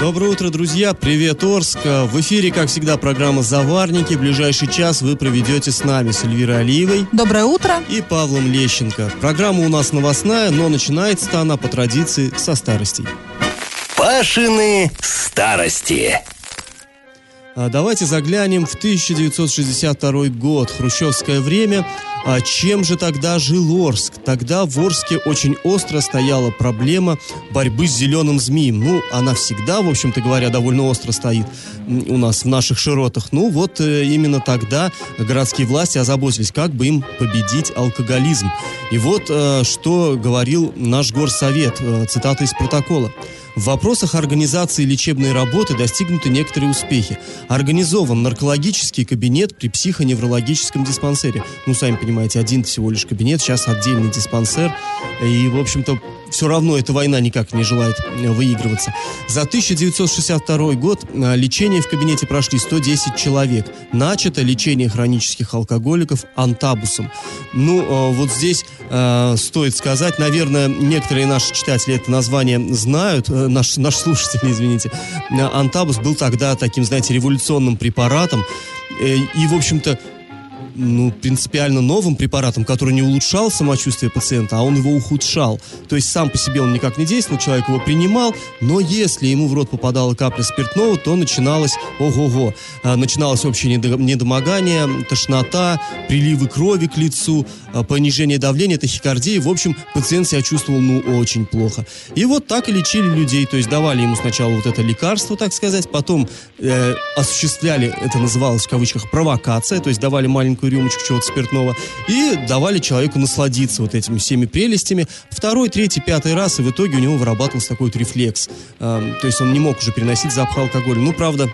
Доброе утро, друзья! Привет, Орск! В эфире, как всегда, программа «Заварники». В ближайший час вы проведете с нами, с Эльвирой Алиевой. Доброе утро! И Павлом Лещенко. Программа у нас новостная, но начинается она по традиции со старостей. Пашины старости. А давайте заглянем в 1962 год, хрущевское время. А чем же тогда жил Орск? Тогда в Орске очень остро стояла проблема борьбы с зеленым змеем. Ну, она всегда, в общем-то говоря, довольно остро стоит у нас в наших широтах. Ну, вот э, именно тогда городские власти озаботились, как бы им победить алкоголизм. И вот э, что говорил наш горсовет, э, цитата из протокола. В вопросах организации лечебной работы достигнуты некоторые успехи. Организован наркологический кабинет при психоневрологическом диспансере. Ну, сами понимаете, один всего лишь кабинет, сейчас отдельный диспансер. И, в общем-то, все равно эта война никак не желает э, выигрываться. За 1962 год э, лечение в кабинете прошли 110 человек. Начато лечение хронических алкоголиков антабусом. Ну, э, вот здесь э, стоит сказать, наверное, некоторые наши читатели это название знают, э, наш, наш слушатель, извините. Антабус был тогда таким, знаете, революционным препаратом. И, в общем-то, ну, принципиально новым препаратом, который не улучшал самочувствие пациента, а он его ухудшал. То есть сам по себе он никак не действовал, человек его принимал, но если ему в рот попадала капля спиртного, то начиналось, ого-го, а, начиналось общее недомогание, тошнота, приливы крови к лицу, а, понижение давления, тахикардия. В общем, пациент себя чувствовал, ну, очень плохо. И вот так и лечили людей, то есть давали ему сначала вот это лекарство, так сказать, потом э, осуществляли, это называлось в кавычках, провокация, то есть давали маленькую маленькую рюмочку чего-то спиртного и давали человеку насладиться вот этими всеми прелестями. Второй, третий, пятый раз, и в итоге у него вырабатывался такой вот рефлекс. Э, то есть он не мог уже переносить запах алкоголя. Ну, правда,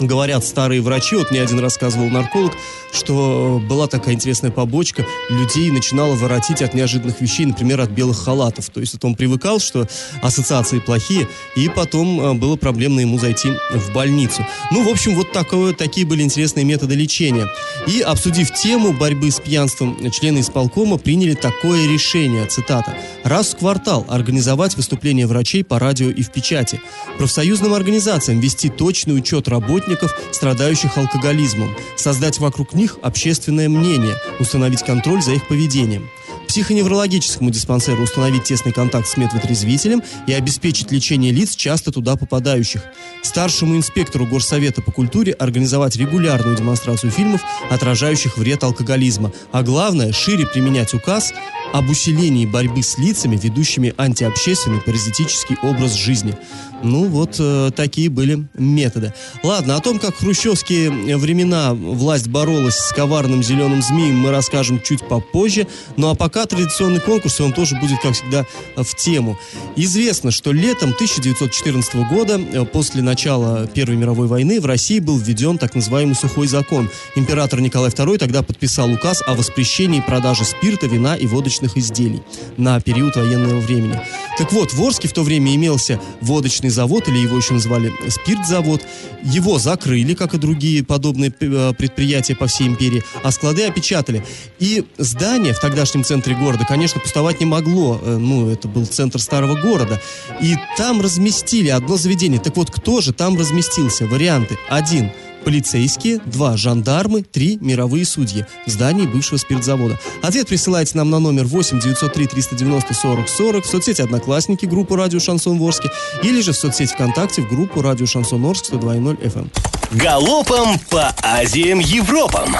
Говорят старые врачи, вот мне один рассказывал нарколог, что была такая интересная побочка, людей начинало воротить от неожиданных вещей, например, от белых халатов. То есть вот он привыкал, что ассоциации плохие, и потом э, было проблемно ему зайти в больницу. Ну, в общем, вот такое, такие были интересные методы лечения. И, обсудив тему борьбы с пьянством, члены исполкома приняли такое решение, цитата, «раз в квартал организовать выступления врачей по радио и в печати, профсоюзным организациям вести точный учет работников работников, страдающих алкоголизмом, создать вокруг них общественное мнение, установить контроль за их поведением психоневрологическому диспансеру установить тесный контакт с медвотрезвителем и обеспечить лечение лиц, часто туда попадающих. Старшему инспектору Горсовета по культуре организовать регулярную демонстрацию фильмов, отражающих вред алкоголизма. А главное, шире применять указ об усилении борьбы с лицами, ведущими антиобщественный паразитический образ жизни. Ну, вот э, такие были методы. Ладно, о том, как в хрущевские времена власть боролась с коварным зеленым змеем, мы расскажем чуть попозже. Ну, а пока традиционный конкурс, он тоже будет, как всегда, в тему. Известно, что летом 1914 года, э, после начала Первой мировой войны, в России был введен так называемый сухой закон. Император Николай II тогда подписал указ о воспрещении продажи спирта, вина и водочных водочных изделий на период военного времени. Так вот, в Орске в то время имелся водочный завод, или его еще называли спиртзавод. Его закрыли, как и другие подобные э, предприятия по всей империи, а склады опечатали. И здание в тогдашнем центре города, конечно, пустовать не могло. Э, ну, это был центр старого города. И там разместили одно заведение. Так вот, кто же там разместился? Варианты. Один – полицейские, два жандармы, три мировые судьи в здании бывшего спиртзавода. Ответ присылайте нам на номер 8 903 390 40 40 в соцсети Одноклассники, группу Радио Шансон Ворске или же в соцсети ВКонтакте в группу Радио Шансон Орск 102.0 FM. Галопом по Азиям Европам!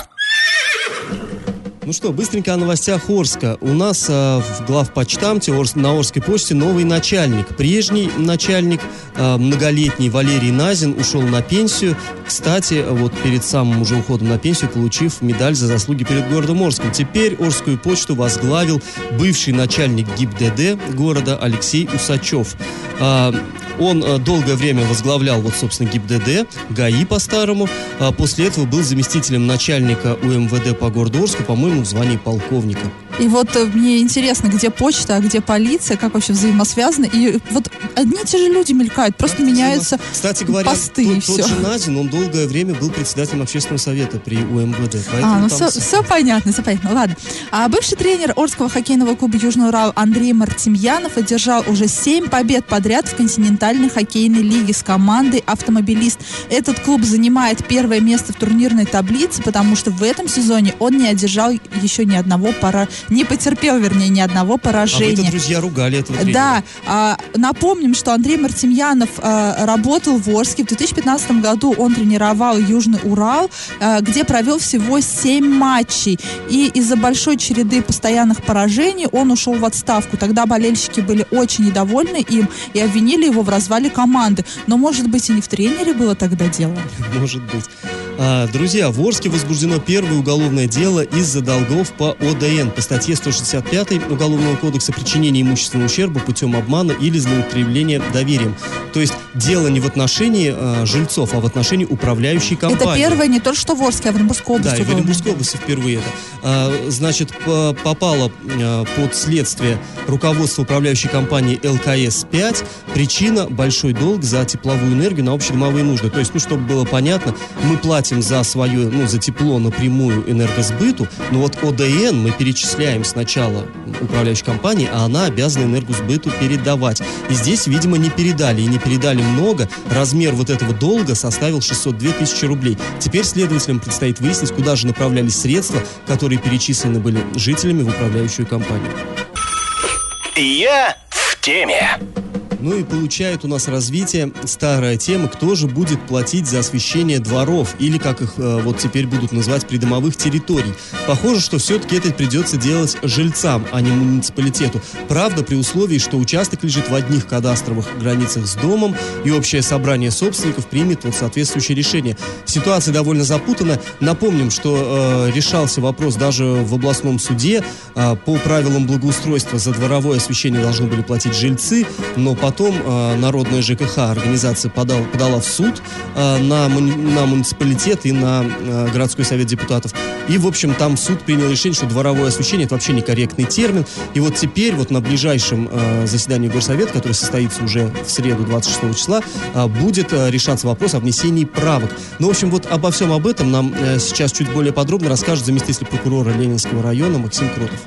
Ну что, быстренько о новостях Орска. У нас э, в главпочтамте Орс, на Орской почте новый начальник. Прежний начальник, э, многолетний Валерий Назин, ушел на пенсию. Кстати, вот перед самым уже уходом на пенсию, получив медаль за заслуги перед городом Орском. Теперь Орскую почту возглавил бывший начальник ГИБДД города Алексей Усачев. Э, он э, долгое время возглавлял, вот, собственно, ГИБДД, ГАИ по-старому. А после этого был заместителем начальника УМВД по городу Орску, по-моему, в звании полковника. И вот э, мне интересно, где почта, а где полиция, как вообще взаимосвязаны. И вот одни и те же люди мелькают, просто меняются Кстати говоря, посты тот, и тот все. же Назин, он долгое время был председателем общественного совета при УМВД. А, ну все, с- все понятно, все понятно. Ладно. А бывший тренер Орского хоккейного клуба Южный Урал Андрей Мартемьянов одержал уже 7 побед подряд в континентальной хоккейной лиге с командой «Автомобилист». Этот клуб занимает первое место в турнирной таблице, потому что в этом сезоне он не одержал еще ни одного пора... не потерпел, вернее, ни одного А поражения. вы-то, друзья, ругали этого тренера. Да, а, напомним, что Андрей Мартемьянов а, работал в Орске. В 2015 году он тренировал Южный Урал, а, где провел всего 7 матчей. И из-за большой череды постоянных поражений он ушел в отставку. Тогда болельщики были очень недовольны им и обвинили его в развале команды. Но, может быть, и не в тренере было тогда дело. Может быть. А, друзья, в Орске возбуждено первое уголовное дело из-за долгов по ОДН по статье 165 Уголовного кодекса причинения имущественного ущерба путем обмана или злоупотребления доверием. То есть дело не в отношении а, жильцов, а в отношении управляющей компании. Это первое не то, что в Орске, а в Оренбургской области. Да, и в Оренбургской области впервые это. А, Значит, по- попало а, под следствие руководство управляющей компании ЛКС-5. Причина – большой долг за тепловую энергию на общедомовые нужды. То есть, ну, чтобы было понятно, мы платим за свое, ну, за тепло напрямую энергосбыту, но вот ОДН мы перечисляем сначала управляющей компании, а она обязана энергосбыту передавать. И здесь, видимо, не передали, и не передали много. Размер вот этого долга составил 602 тысячи рублей. Теперь следователям предстоит выяснить, куда же направлялись средства, которые перечислены были жителями в управляющую компанию. Я в теме. Ну и получает у нас развитие старая тема, кто же будет платить за освещение дворов, или как их э, вот теперь будут называть придомовых территорий. Похоже, что все-таки это придется делать жильцам, а не муниципалитету. Правда, при условии, что участок лежит в одних кадастровых границах с домом, и общее собрание собственников примет вот соответствующее решение. Ситуация довольно запутана. Напомним, что э, решался вопрос даже в областном суде. Э, по правилам благоустройства за дворовое освещение должны были платить жильцы, но потом э, Народная ЖКХ организация подал, подала в суд э, на, муни- на муниципалитет и на э, городской совет депутатов. И, в общем, там суд принял решение, что дворовое освещение это вообще некорректный термин. И вот теперь, вот на ближайшем э, заседании Горсовета, которое состоится уже в среду 26 числа, э, будет э, решаться вопрос о внесении правок. Ну, в общем, вот обо всем об этом нам э, сейчас чуть более подробно расскажет заместитель прокурора Ленинского района Максим Кротов.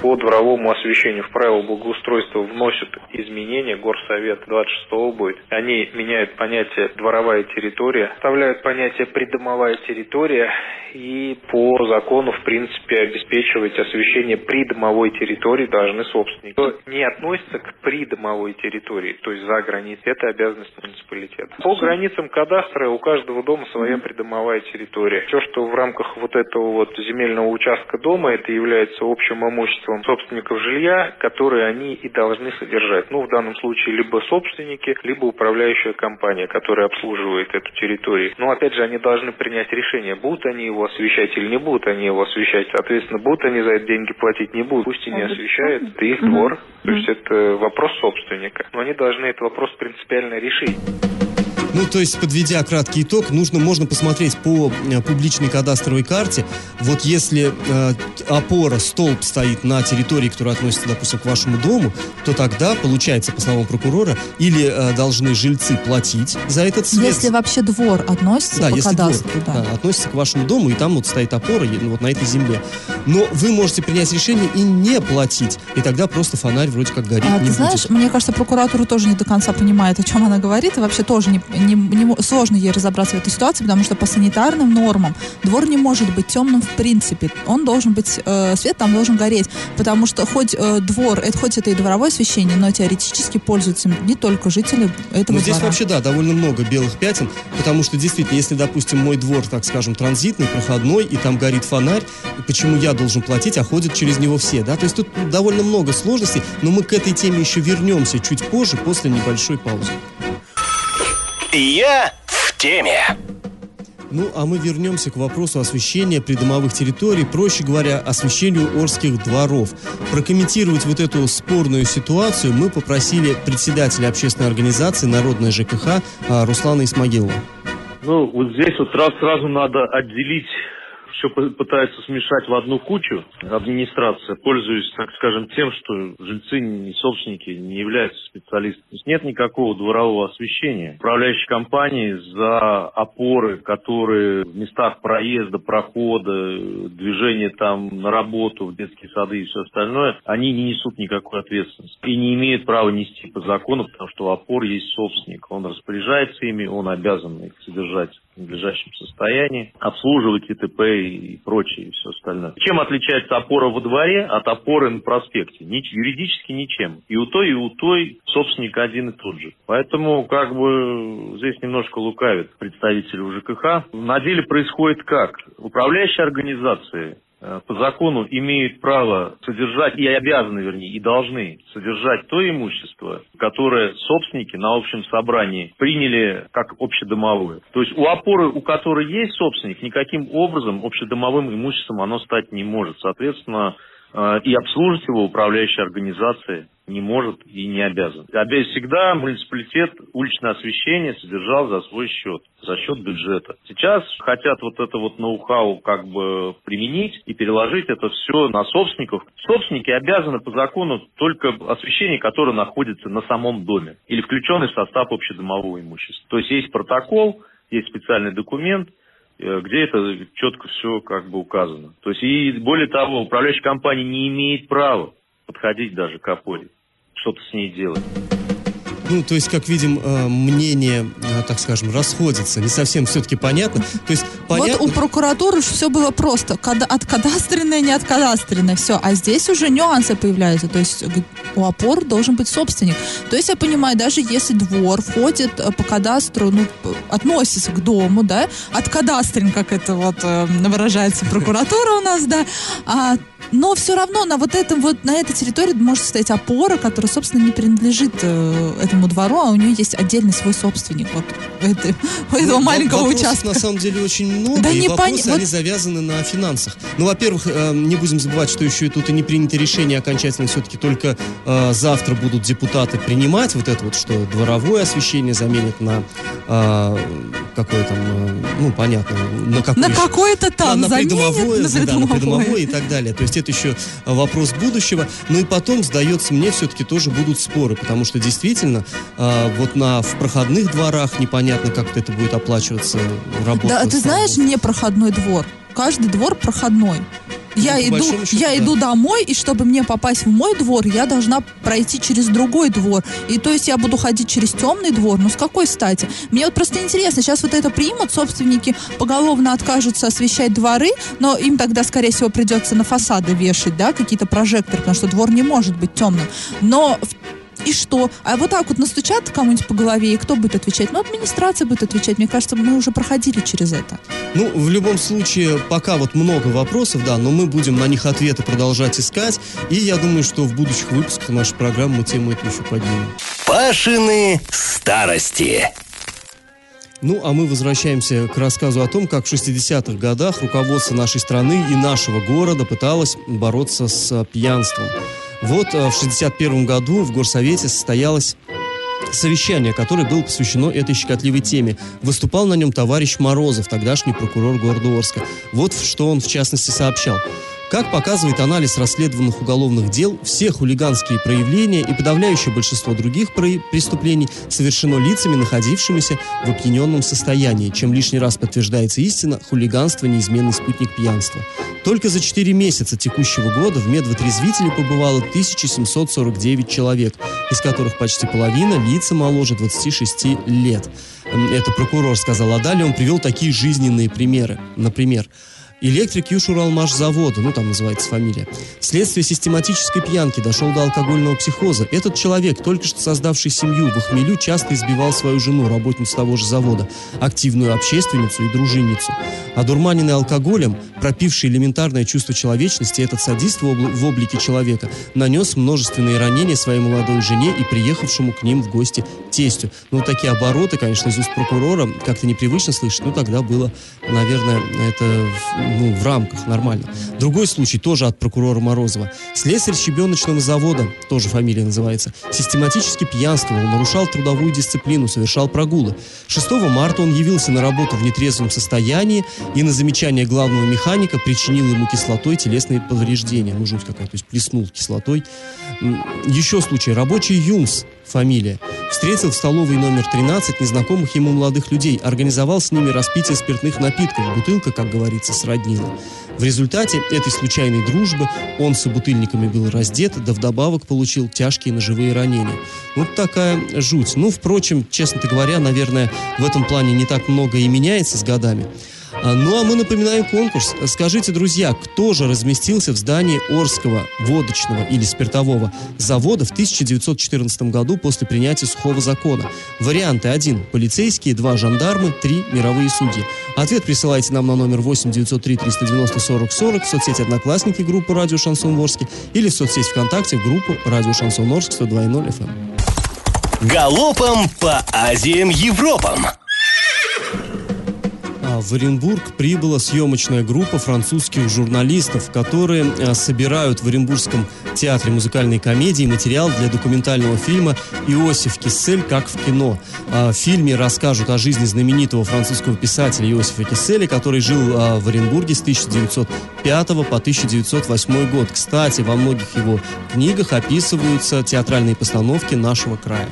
По дворовому освещению в правила благоустройства вносят изменения, горсовет 26 будет. Они меняют понятие дворовая территория, оставляют понятие придомовая территория и по закону, в принципе, обеспечивать освещение придомовой территории должны собственники. Что не относится к придомовой территории, то есть за границей, это обязанность муниципалитета. По границам кадастра у каждого дома своя придомовая территория. Все, что в рамках вот этого вот земельного участка дома, это является общим имуществом собственников жилья, которые они и должны содержать. Ну, в данном случае либо собственники, либо управляющая компания, которая обслуживает эту территорию. Но, опять же, они должны принять решение, будут они его освещать или не будут они его освещать. Соответственно, будут они за это деньги платить, не будут. Пусть и не освещают, это их двор. То есть это вопрос собственника. Но они должны этот вопрос принципиально решить. Ну, то есть, подведя краткий итог, нужно, можно посмотреть по э, публичной кадастровой карте. Вот если э, опора, столб стоит на территории, которая относится, допустим, к вашему дому, то тогда, получается, по словам прокурора, или э, должны жильцы платить за этот свет. Если вообще двор относится да, по если кадастру, двор да. да, относится к вашему дому, и там вот стоит опора ну, вот на этой земле. Но вы можете принять решение и не платить, и тогда просто фонарь вроде как горит А, ты знаешь, будет. мне кажется, прокуратура тоже не до конца понимает, о чем она говорит, и вообще тоже не, не- не сложно ей разобраться в этой ситуации, потому что по санитарным нормам двор не может быть темным в принципе. Он должен быть, э, свет там должен гореть, потому что хоть э, двор, это хоть это и дворовое освещение, но теоретически пользуются не только жители этого Ну, здесь двора. вообще, да, довольно много белых пятен, потому что, действительно, если, допустим, мой двор, так скажем, транзитный, проходной, и там горит фонарь, почему я должен платить, а ходят через него все, да? То есть тут довольно много сложностей, но мы к этой теме еще вернемся чуть позже, после небольшой паузы. Я в теме. Ну, а мы вернемся к вопросу освещения придомовых территорий, проще говоря, освещению Орских дворов. Прокомментировать вот эту спорную ситуацию мы попросили председателя общественной организации «Народная ЖКХ» Руслана Исмагилова. Ну, вот здесь вот раз сразу надо отделить, все пытаются смешать в одну кучу администрация, пользуясь, так скажем, тем, что жильцы, не собственники не являются специалистами. Нет никакого дворового освещения. Управляющие компании за опоры, которые в местах проезда, прохода, движения там на работу, в детские сады и все остальное, они не несут никакой ответственности и не имеют права нести по закону, потому что у опор есть собственник. Он распоряжается ими, он обязан их содержать в надлежащем состоянии, обслуживать ИТП и прочее, и все остальное. Чем отличается опора во дворе от опоры на проспекте? Ни, юридически ничем. И у той, и у той собственник один и тот же. Поэтому как бы здесь немножко лукавит представитель УЖКХ. На деле происходит как? Управляющие организации Э, по закону имеют право содержать, и обязаны, вернее, и должны содержать то имущество, которое собственники на общем собрании приняли как общедомовое. То есть у опоры, у которой есть собственник, никаким образом общедомовым имуществом оно стать не может. Соответственно, э, и обслуживать его управляющая организация не может и не обязан. Обязан всегда муниципалитет уличное освещение содержал за свой счет, за счет бюджета. Сейчас хотят вот это вот ноу-хау как бы применить и переложить это все на собственников. Собственники обязаны по закону только освещение, которое находится на самом доме или включенный в состав общедомового имущества. То есть есть протокол, есть специальный документ, где это четко все как бы указано. То есть и более того, управляющая компания не имеет права подходить даже к опоре что-то с ней делать. Ну, то есть, как видим, э, мнение, э, так скажем, расходится. Не совсем все-таки понятно. То есть, понятно... Вот у прокуратуры все было просто. От кадастренное, не от кадастренное. Все. А здесь уже нюансы появляются. То есть, у опор должен быть собственник. То есть, я понимаю, даже если двор входит э, по кадастру, ну, относится к дому, да, от кадастрин, как это вот выражается прокуратура у нас, да, а но все равно на вот этом вот, на этой территории может стоять опора, которая, собственно, не принадлежит э, этому двору, а у нее есть отдельный свой собственник вот это, у этого ну, маленького участка. на самом деле очень много, да и не вопросы, пон... они вот... завязаны на финансах. Ну, во-первых, э, не будем забывать, что еще и тут и не принято решение окончательно, все-таки только э, завтра будут депутаты принимать вот это вот, что дворовое освещение заменят на э, какое там, э, ну, понятно, на какое На какое-то там на, на придомовое, на придомовое. Да, на придомовое и так далее. То есть это еще вопрос будущего. Ну и потом, сдается мне, все-таки тоже будут споры, потому что действительно э, вот на, в проходных дворах непонятно, как это будет оплачиваться работа. Да, ты знаешь, не проходной двор. Каждый двор проходной. Я ну, иду, счету, я да. иду домой, и чтобы мне попасть в мой двор, я должна пройти через другой двор. И то есть я буду ходить через темный двор. Ну с какой стати? Мне вот просто интересно, сейчас вот это примут, собственники поголовно откажутся освещать дворы, но им тогда, скорее всего, придется на фасады вешать, да, какие-то прожекторы, потому что двор не может быть темным. Но и что? А вот так вот настучат кому-нибудь по голове, и кто будет отвечать? Ну, администрация будет отвечать. Мне кажется, мы уже проходили через это. Ну, в любом случае, пока вот много вопросов, да, но мы будем на них ответы продолжать искать. И я думаю, что в будущих выпусках нашей программы мы тему эту еще поднимем. Пашины старости. Ну, а мы возвращаемся к рассказу о том, как в 60-х годах руководство нашей страны и нашего города пыталось бороться с пьянством. Вот э, в 1961 году в Горсовете состоялось совещание, которое было посвящено этой щекотливой теме. Выступал на нем товарищ Морозов, тогдашний прокурор города Орска. Вот что он в частности сообщал. Как показывает анализ расследованных уголовных дел, все хулиганские проявления и подавляющее большинство других преступлений совершено лицами, находившимися в опьяненном состоянии, чем лишний раз подтверждается истина, хулиганство – неизменный спутник пьянства. Только за 4 месяца текущего года в медвотрезвителе побывало 1749 человек, из которых почти половина лица моложе 26 лет. Это прокурор сказал, а далее он привел такие жизненные примеры. Например, Электрик Юшуралмашзавода, ну там называется фамилия, вследствие систематической пьянки дошел до алкогольного психоза. Этот человек, только что создавший семью в Ахмелю, часто избивал свою жену, работницу того же завода, активную общественницу и дружинницу. Одурманенный алкоголем, пропивший элементарное чувство человечности, этот садист в, обл- в облике человека нанес множественные ранения своей молодой жене и приехавшему к ним в гости тестю. Ну, такие обороты, конечно, из уст прокурора как-то непривычно слышать, но тогда было, наверное, это ну, в рамках, нормально. Другой случай, тоже от прокурора Морозова. Слесарь щебеночного завода, тоже фамилия называется, систематически пьянствовал, нарушал трудовую дисциплину, совершал прогулы. 6 марта он явился на работу в нетрезвом состоянии и на замечание главного механика причинил ему кислотой телесные повреждения. Ну, жуть какая, то есть плеснул кислотой. Еще случай. Рабочий Юмс, фамилия, встретил в столовой номер 13 незнакомых ему молодых людей, организовал с ними распитие спиртных напитков. Бутылка, как говорится, сроднила. В результате этой случайной дружбы он с собутыльниками был раздет, да вдобавок получил тяжкие ножевые ранения. Вот такая жуть. Ну, впрочем, честно говоря, наверное, в этом плане не так много и меняется с годами. А, ну а мы напоминаем конкурс. Скажите, друзья, кто же разместился в здании Орского водочного или спиртового завода в 1914 году после принятия сухого закона? Варианты 1. Полицейские, 2. Жандармы, 3. Мировые судьи. Ответ присылайте нам на номер 8 903 390 40 40 в соцсети Одноклассники группу Радио Шансон Орске или в соцсети ВКонтакте группу Радио Шансон Орск 102.0 FM. Галопом по Азиям Европам! В Оренбург прибыла съемочная группа французских журналистов, которые э, собирают в Оренбургском театре музыкальной комедии материал для документального фильма «Иосиф Киссель. Как в кино». А, в фильме расскажут о жизни знаменитого французского писателя Иосифа Кисселя, который жил а, в Оренбурге с 1905 по 1908 год. Кстати, во многих его книгах описываются театральные постановки нашего края.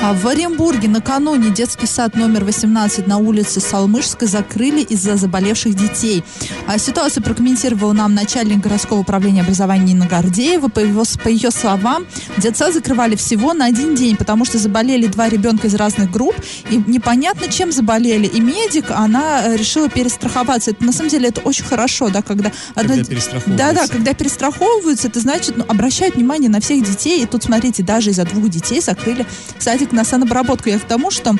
А в Оренбурге накануне детский сад номер 18 на улице Салмышской закрыли из-за заболевших детей. А ситуацию прокомментировал нам начальник городского управления образования Нина Гордеева. По, его, по ее словам, детсад закрывали всего на один день, потому что заболели два ребенка из разных групп, и непонятно, чем заболели. И медик, она э, решила перестраховаться. Это, на самом деле это очень хорошо, да, когда... Когда одна... перестраховываются. Да, да, когда перестраховываются, это значит, ну, обращают внимание на всех детей. И тут, смотрите, даже из-за двух детей закрыли садик на санобработку. Я к тому, что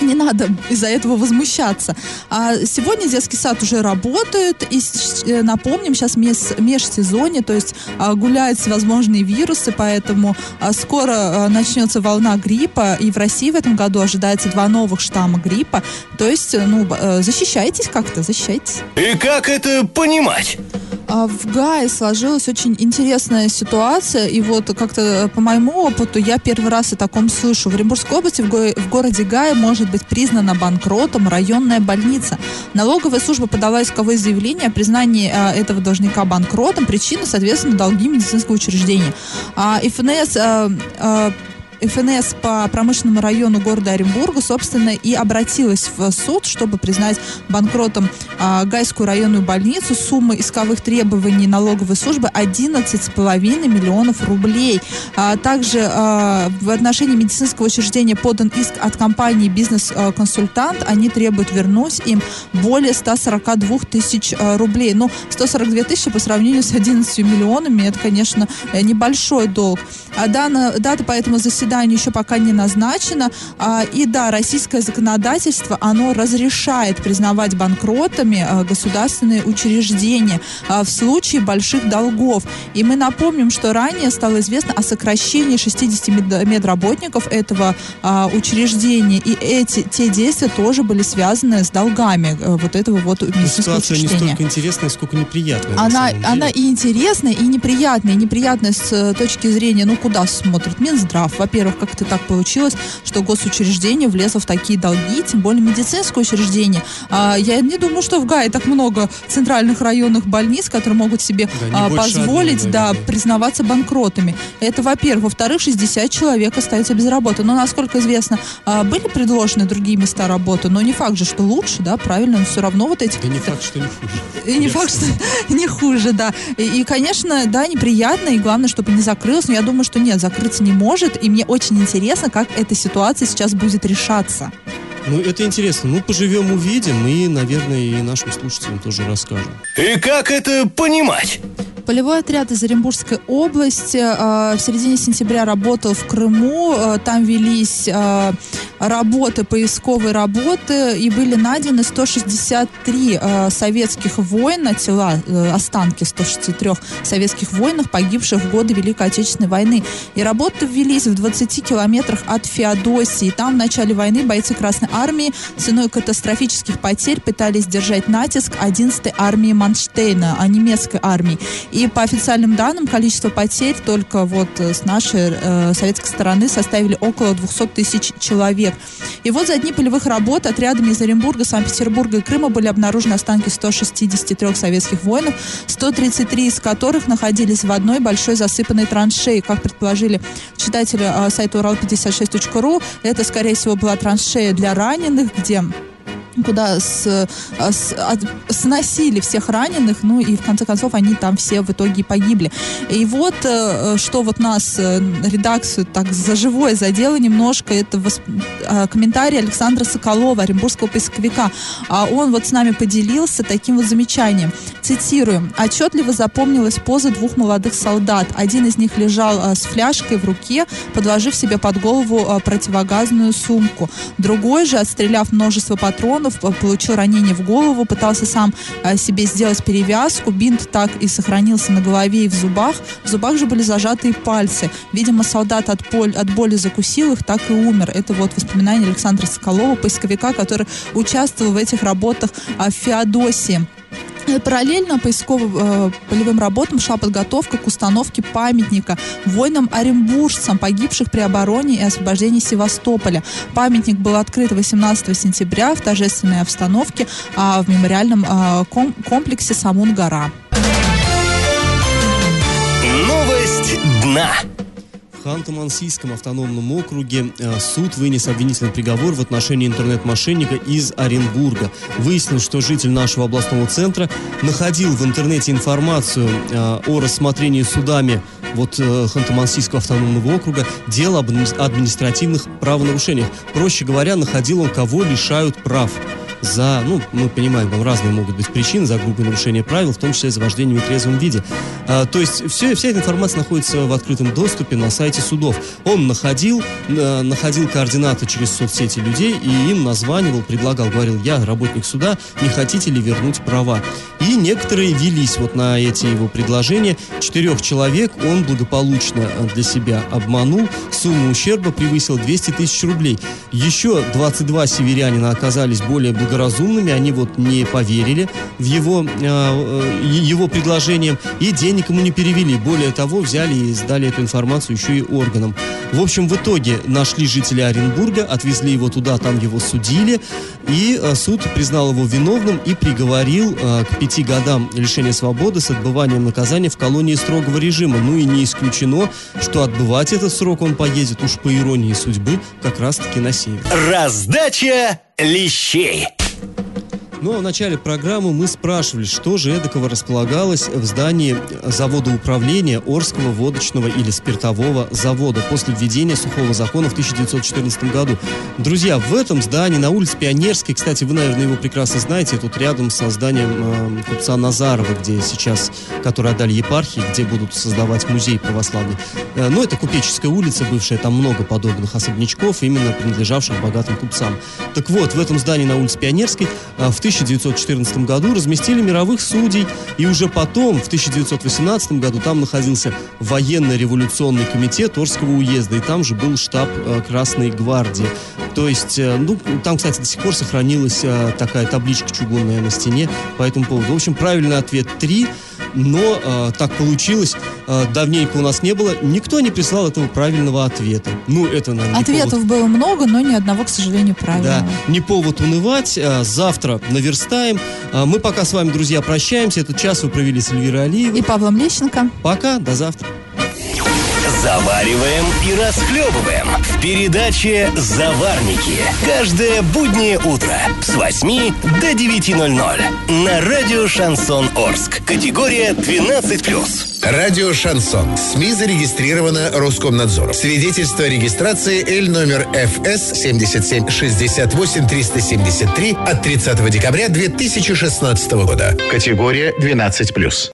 не надо из-за этого возмущаться. А сегодня детский сад уже работает, и э, напомним, сейчас меж, межсезонье, то есть а, гуляют всевозможные вирусы, поэтому а, скоро а, начнется волна гриппа, и в России в этом году ожидается два новых штамма гриппа, то есть, ну, э, защищайтесь как-то, защищайтесь. И как это понимать? А в Гае сложилась очень интересная ситуация, и вот как-то э, по моему опыту я первый раз о таком слышу. В Оренбургской области, в, го- в городе Гае может быть признана банкротом районная больница. Налоговая служба подала исковое заявление о признании а, этого должника банкротом. Причина, соответственно, долги медицинского учреждения. А, ФНС а, а, ФНС по промышленному району города Оренбурга, собственно, и обратилась в суд, чтобы признать банкротом а, Гайскую районную больницу. Сумма исковых требований налоговой службы 11,5 миллионов рублей. А, также а, в отношении медицинского учреждения подан иск от компании «Бизнес-консультант». Они требуют вернуть им более 142 тысяч а, рублей. Ну, 142 тысячи по сравнению с 11 миллионами, это, конечно, небольшой долг. А дана, дата по этому заседанию заседание еще пока не назначено. А, и да, российское законодательство, оно разрешает признавать банкротами а, государственные учреждения а, в случае больших долгов. И мы напомним, что ранее стало известно о сокращении 60 медработников этого учреждения. И эти те действия тоже были связаны с долгами вот этого вот медицинского Ситуация учреждения. не столько интересная, сколько неприятная. Она, она и интересная, и неприятная. И неприятная с э, точки зрения, ну, куда смотрит Минздрав, во-первых во-первых, как это так получилось, что госучреждение влезло в такие долги, тем более медицинское учреждение. А, я не думаю, что в Гае так много центральных районных больниц, которые могут себе да, а, позволить одной, да, признаваться банкротами. Это, во-первых. Во-вторых, 60 человек остаются без работы. Но, насколько известно, а, были предложены другие места работы, но не факт же, что лучше, да, правильно, но все равно вот эти... Да не факт, что не хуже. И не факт, что не хуже, да. И, и, конечно, да, неприятно, и главное, чтобы не закрылось, но я думаю, что нет, закрыться не может, и мне очень интересно, как эта ситуация сейчас будет решаться. Ну, это интересно. Ну, поживем, увидим, и, наверное, и нашим слушателям тоже расскажем. И как это понимать? Полевой отряд из Оренбургской области э, в середине сентября работал в Крыму. Э, там велись э, работы, поисковые работы, и были найдены 163 э, советских воина, тела, э, останки 163 советских воинов, погибших в годы Великой Отечественной войны. И работы велись в 20 километрах от Феодосии. Там в начале войны бойцы Красной Армии ценой катастрофических потерь пытались держать натиск 11-й армии Манштейна, а немецкой армии. И по официальным данным количество потерь только вот с нашей э, советской стороны составили около 200 тысяч человек. И вот за дни полевых работ отрядами из Оренбурга, Санкт-Петербурга и Крыма были обнаружены останки 163 советских воинов, 133 из которых находились в одной большой засыпанной траншеи. Как предположили читатели э, сайта урал56.ру, это, скорее всего, была траншея для раненых, где куда с, с, от, сносили всех раненых, ну и в конце концов они там все в итоге погибли. И вот э, что вот нас, э, редакцию, так за живое задело немножко, это восп... Э, комментарий Александра Соколова, оренбургского поисковика. А он вот с нами поделился таким вот замечанием. Цитирую. «Отчетливо запомнилась поза двух молодых солдат. Один из них лежал с фляжкой в руке, подложив себе под голову противогазную сумку. Другой же, отстреляв множество патронов, Антонов получил ранение в голову, пытался сам э, себе сделать перевязку. Бинт так и сохранился на голове и в зубах. В зубах же были зажатые пальцы. Видимо, солдат от, боль, от боли закусил их, так и умер. Это вот воспоминания Александра Соколова, поисковика, который участвовал в этих работах в Феодосии. Параллельно поисковым э, работам шла подготовка к установке памятника воинам-оренбуржцам, погибших при обороне и освобождении Севастополя. Памятник был открыт 18 сентября в торжественной обстановке э, в мемориальном э, ком комплексе Самун-Гора. Новость дна. Ханты-Мансийском автономном округе э, суд вынес обвинительный приговор в отношении интернет-мошенника из Оренбурга. Выяснилось, что житель нашего областного центра находил в интернете информацию э, о рассмотрении судами вот э, Ханты-Мансийского автономного округа дел об административных правонарушениях. Проще говоря, находил он, кого лишают прав за, ну, мы понимаем, там разные могут быть причины за грубое нарушение правил, в том числе за вождение в нетрезвом виде. А, то есть все, вся эта информация находится в открытом доступе на сайте судов. Он находил, э, находил координаты через соцсети людей и им названивал, предлагал, говорил, я работник суда, не хотите ли вернуть права? И некоторые велись вот на эти его предложения. Четырех человек он благополучно для себя обманул. Сумма ущерба превысила 200 тысяч рублей. Еще 22 северянина оказались более благополучными благоразумными, они вот не поверили в его, э, его предложениям и денег ему не перевели. Более того, взяли и сдали эту информацию еще и органам. В общем, в итоге нашли жителя Оренбурга, отвезли его туда, там его судили, и э, суд признал его виновным и приговорил э, к пяти годам лишения свободы с отбыванием наказания в колонии строгого режима. Ну и не исключено, что отбывать этот срок он поедет уж по иронии судьбы как раз-таки на север. Раздача лещей. Ну, а в начале программы мы спрашивали, что же эдакого располагалось в здании завода управления Орского водочного или спиртового завода после введения сухого закона в 1914 году. Друзья, в этом здании на улице Пионерской, кстати, вы, наверное, его прекрасно знаете, тут рядом со зданием э, купца Назарова, где сейчас, который отдали епархии, где будут создавать музей православный. Э, ну, это Купеческая улица бывшая, там много подобных особнячков, именно принадлежавших богатым купцам. Так вот, в этом здании на улице Пионерской э, в 1914 году разместили мировых судей, и уже потом, в 1918 году, там находился военно-революционный комитет Орского уезда, и там же был штаб э, Красной гвардии. То есть, э, ну, там, кстати, до сих пор сохранилась э, такая табличка чугунная на стене по этому поводу. В общем, правильный ответ 3 но э, так получилось, э, давненько у нас не было, никто не прислал этого правильного ответа. Ну, это, наверное, Ответов повод... было много, но ни одного, к сожалению, правильного. Да, не повод унывать. Э, завтра наверстаем. Э, мы пока с вами, друзья, прощаемся. Этот час вы провели с Эльвирой Алиевой. И Павлом Лещенко. Пока, до завтра. Завариваем и расхлебываем в передаче «Заварники». Каждое буднее утро с 8 до 9.00 на радио «Шансон Орск». Категория 12+. Радио «Шансон». СМИ зарегистрировано Роскомнадзором. Свидетельство о регистрации Л номер ФС 7768 373 от 30 декабря 2016 года. Категория 12+.